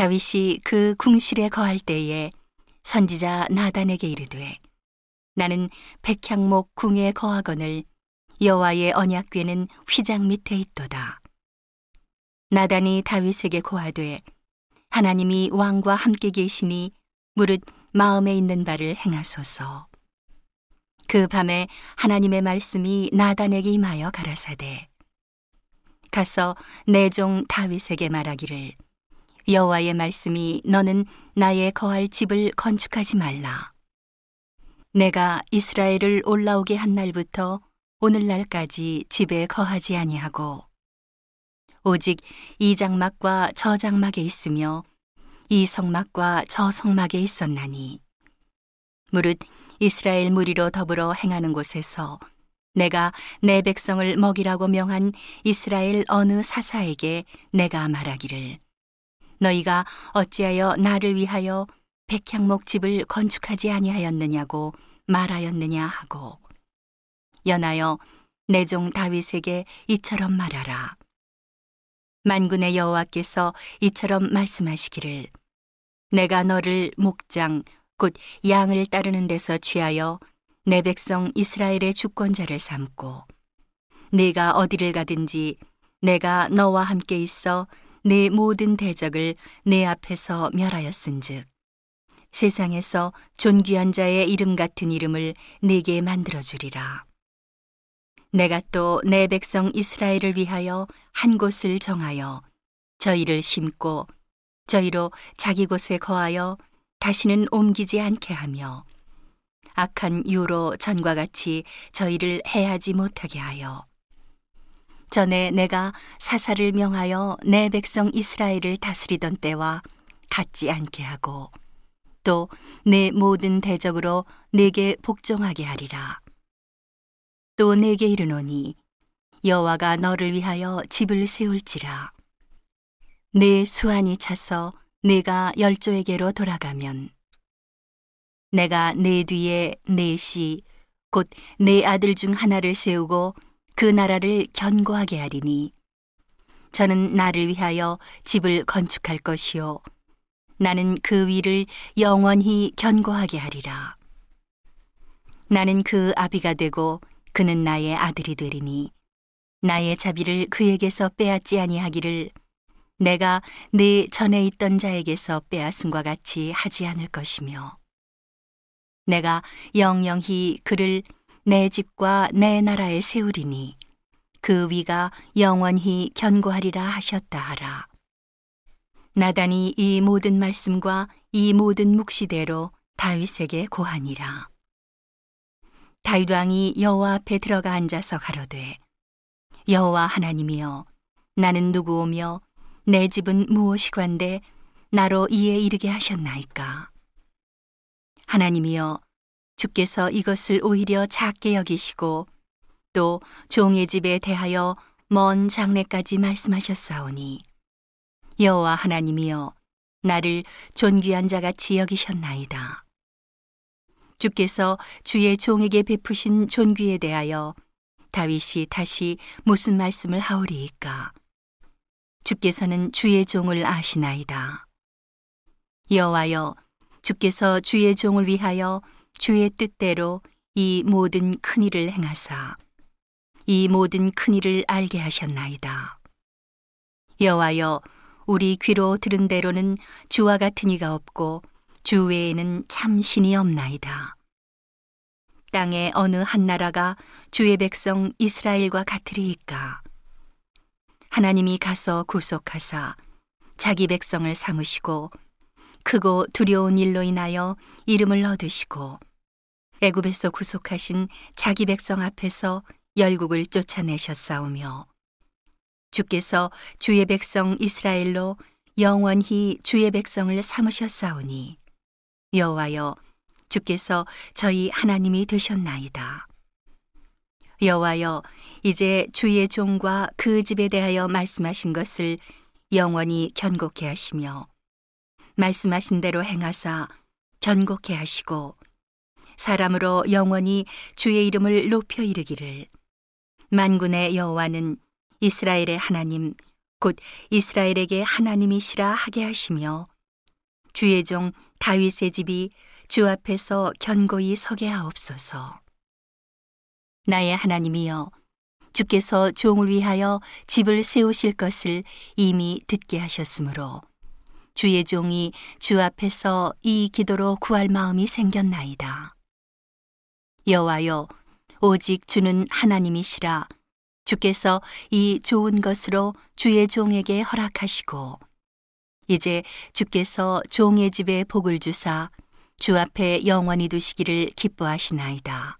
다윗이 그 궁실에 거할 때에 선지자 나단에게 이르되 나는 백향목 궁에 거하거늘 여호와의 언약궤는 휘장 밑에 있도다. 나단이 다윗에게 고하되 하나님이 왕과 함께 계시니 무릇 마음에 있는 바를 행하소서. 그 밤에 하나님의 말씀이 나단에게 임하여 가라사대 가서 내 종 다윗에게 말하기를 여호와의 말씀이 너는 나의 거할 집을 건축하지 말라. 내가 이스라엘을 올라오게 한 날부터 오늘날까지 집에 거하지 아니하고 오직 이 장막과 저 장막에 있으며 이 성막과 저 성막에 있었나니 무릇 이스라엘 무리로 더불어 행하는 곳에서 내가 내 백성을 먹이라고 명한 이스라엘 어느 사사에게 내가 말하기를 너희가 어찌하여 나를 위하여 백향목 집을 건축하지 아니하였느냐고 말하였느냐 하고 연하여 내 종 다윗에게 이처럼 말하라. 만군의 여호와께서 이처럼 말씀하시기를 내가 너를 목장 곧 양을 따르는 데서 취하여 내 백성 이스라엘의 주권자를 삼고 네가 어디를 가든지 내가 너와 함께 있어 내 모든 대적을 내 앞에서 멸하였은즉 세상에서 존귀한 자의 이름 같은 이름을 네게 만들어 주리라. 내가 또 내 백성 이스라엘을 위하여 한 곳을 정하여 저희를 심고 저희로 자기 곳에 거하여 다시는 옮기지 않게 하며 악한 이유로 전과 같이 저희를 해하지 못하게 하여 전에 내가 사사를 명하여 내 백성 이스라엘을 다스리던 때와 같지 않게 하고 또 내 모든 대적으로 내게 복종하게 하리라. 또 내게 이르노니 여호와가 너를 위하여 집을 세울지라. 내 수완이 차서 내가 열조에게로 돌아가면 내가 내 뒤에 넷이 곧내 아들 중 하나를 세우고 그 나라를 견고하게 하리니 저는 나를 위하여 집을 건축할 것이요 나는 그 위를 영원히 견고하게 하리라. 나는 그 아비가 되고 그는 나의 아들이 되리니 나의 자비를 그에게서 빼앗지 아니하기를 내가 내 전에 있던 자에게서 빼앗음과 같이 하지 않을 것이며 내가 영영히 그를 내 집과 내 나라에 세우리니 그 위가 영원히 견고하리라 하셨다 하라. 나단이 이 모든 말씀과 이 모든 묵시대로 다윗에게 고하니라. 다윗 왕이 여호와 앞에 들어가 앉아서 가로되 여호와 하나님이여 나는 누구오며 내 집은 무엇이관데 나로 이에 이르게 하셨나이까 하나님이여 주께서 이것을 오히려 작게 여기시고 또 종의 집에 대하여 먼 장래까지 말씀하셨사오니 여호와 하나님이여 나를 존귀한 자같이 여기셨나이다. 주께서 주의 종에게 베푸신 존귀에 대하여 다윗이 다시 무슨 말씀을 하오리이까? 주께서는 주의 종을 아시나이다. 여호와여 주께서 주의 종을 위하여 주의 뜻대로 이 모든 큰 일을 행하사 이 모든 큰 일을 알게 하셨나이다. 여호와여 우리 귀로 들은 대로는 주와 같은 이가 없고 주 외에는 참 신이 없나이다. 땅의 어느 한 나라가 주의 백성 이스라엘과 같으리이까. 하나님이 가서 구속하사 자기 백성을 삼으시고 크고 두려운 일로 인하여 이름을 얻으시고 애굽에서 구속하신 자기 백성 앞에서 열국을 쫓아내셨사오며 주께서 주의 백성 이스라엘로 영원히 주의 백성을 삼으셨사오니 여호와여 주께서 저희 하나님이 되셨나이다. 여호와여 이제 주의 종과 그 집에 대하여 말씀하신 것을 영원히 견고케 하시며 말씀하신 대로 행하사 견고케 하시고 사람으로 영원히 주의 이름을 높여 이르기를 만군의 여호와는 이스라엘의 하나님 곧 이스라엘에게 하나님이시라 하게 하시며 주의 종 다윗의 집이 주 앞에서 견고히 서게 하옵소서. 나의 하나님이여 주께서 종을 위하여 집을 세우실 것을 이미 듣게 하셨으므로 주의 종이 주 앞에서 이 기도로 구할 마음이 생겼나이다. 여호와여 오직 주는 하나님이시라 주께서 이 좋은 것으로 주의 종에게 허락하시고 이제 주께서 종의 집에 복을 주사 주 앞에 영원히 두시기를 기뻐하시나이다.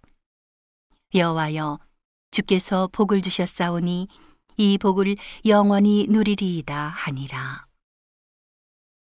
여호와여 주께서 복을 주셨사오니 이 복을 영원히 누리리이다 하니라.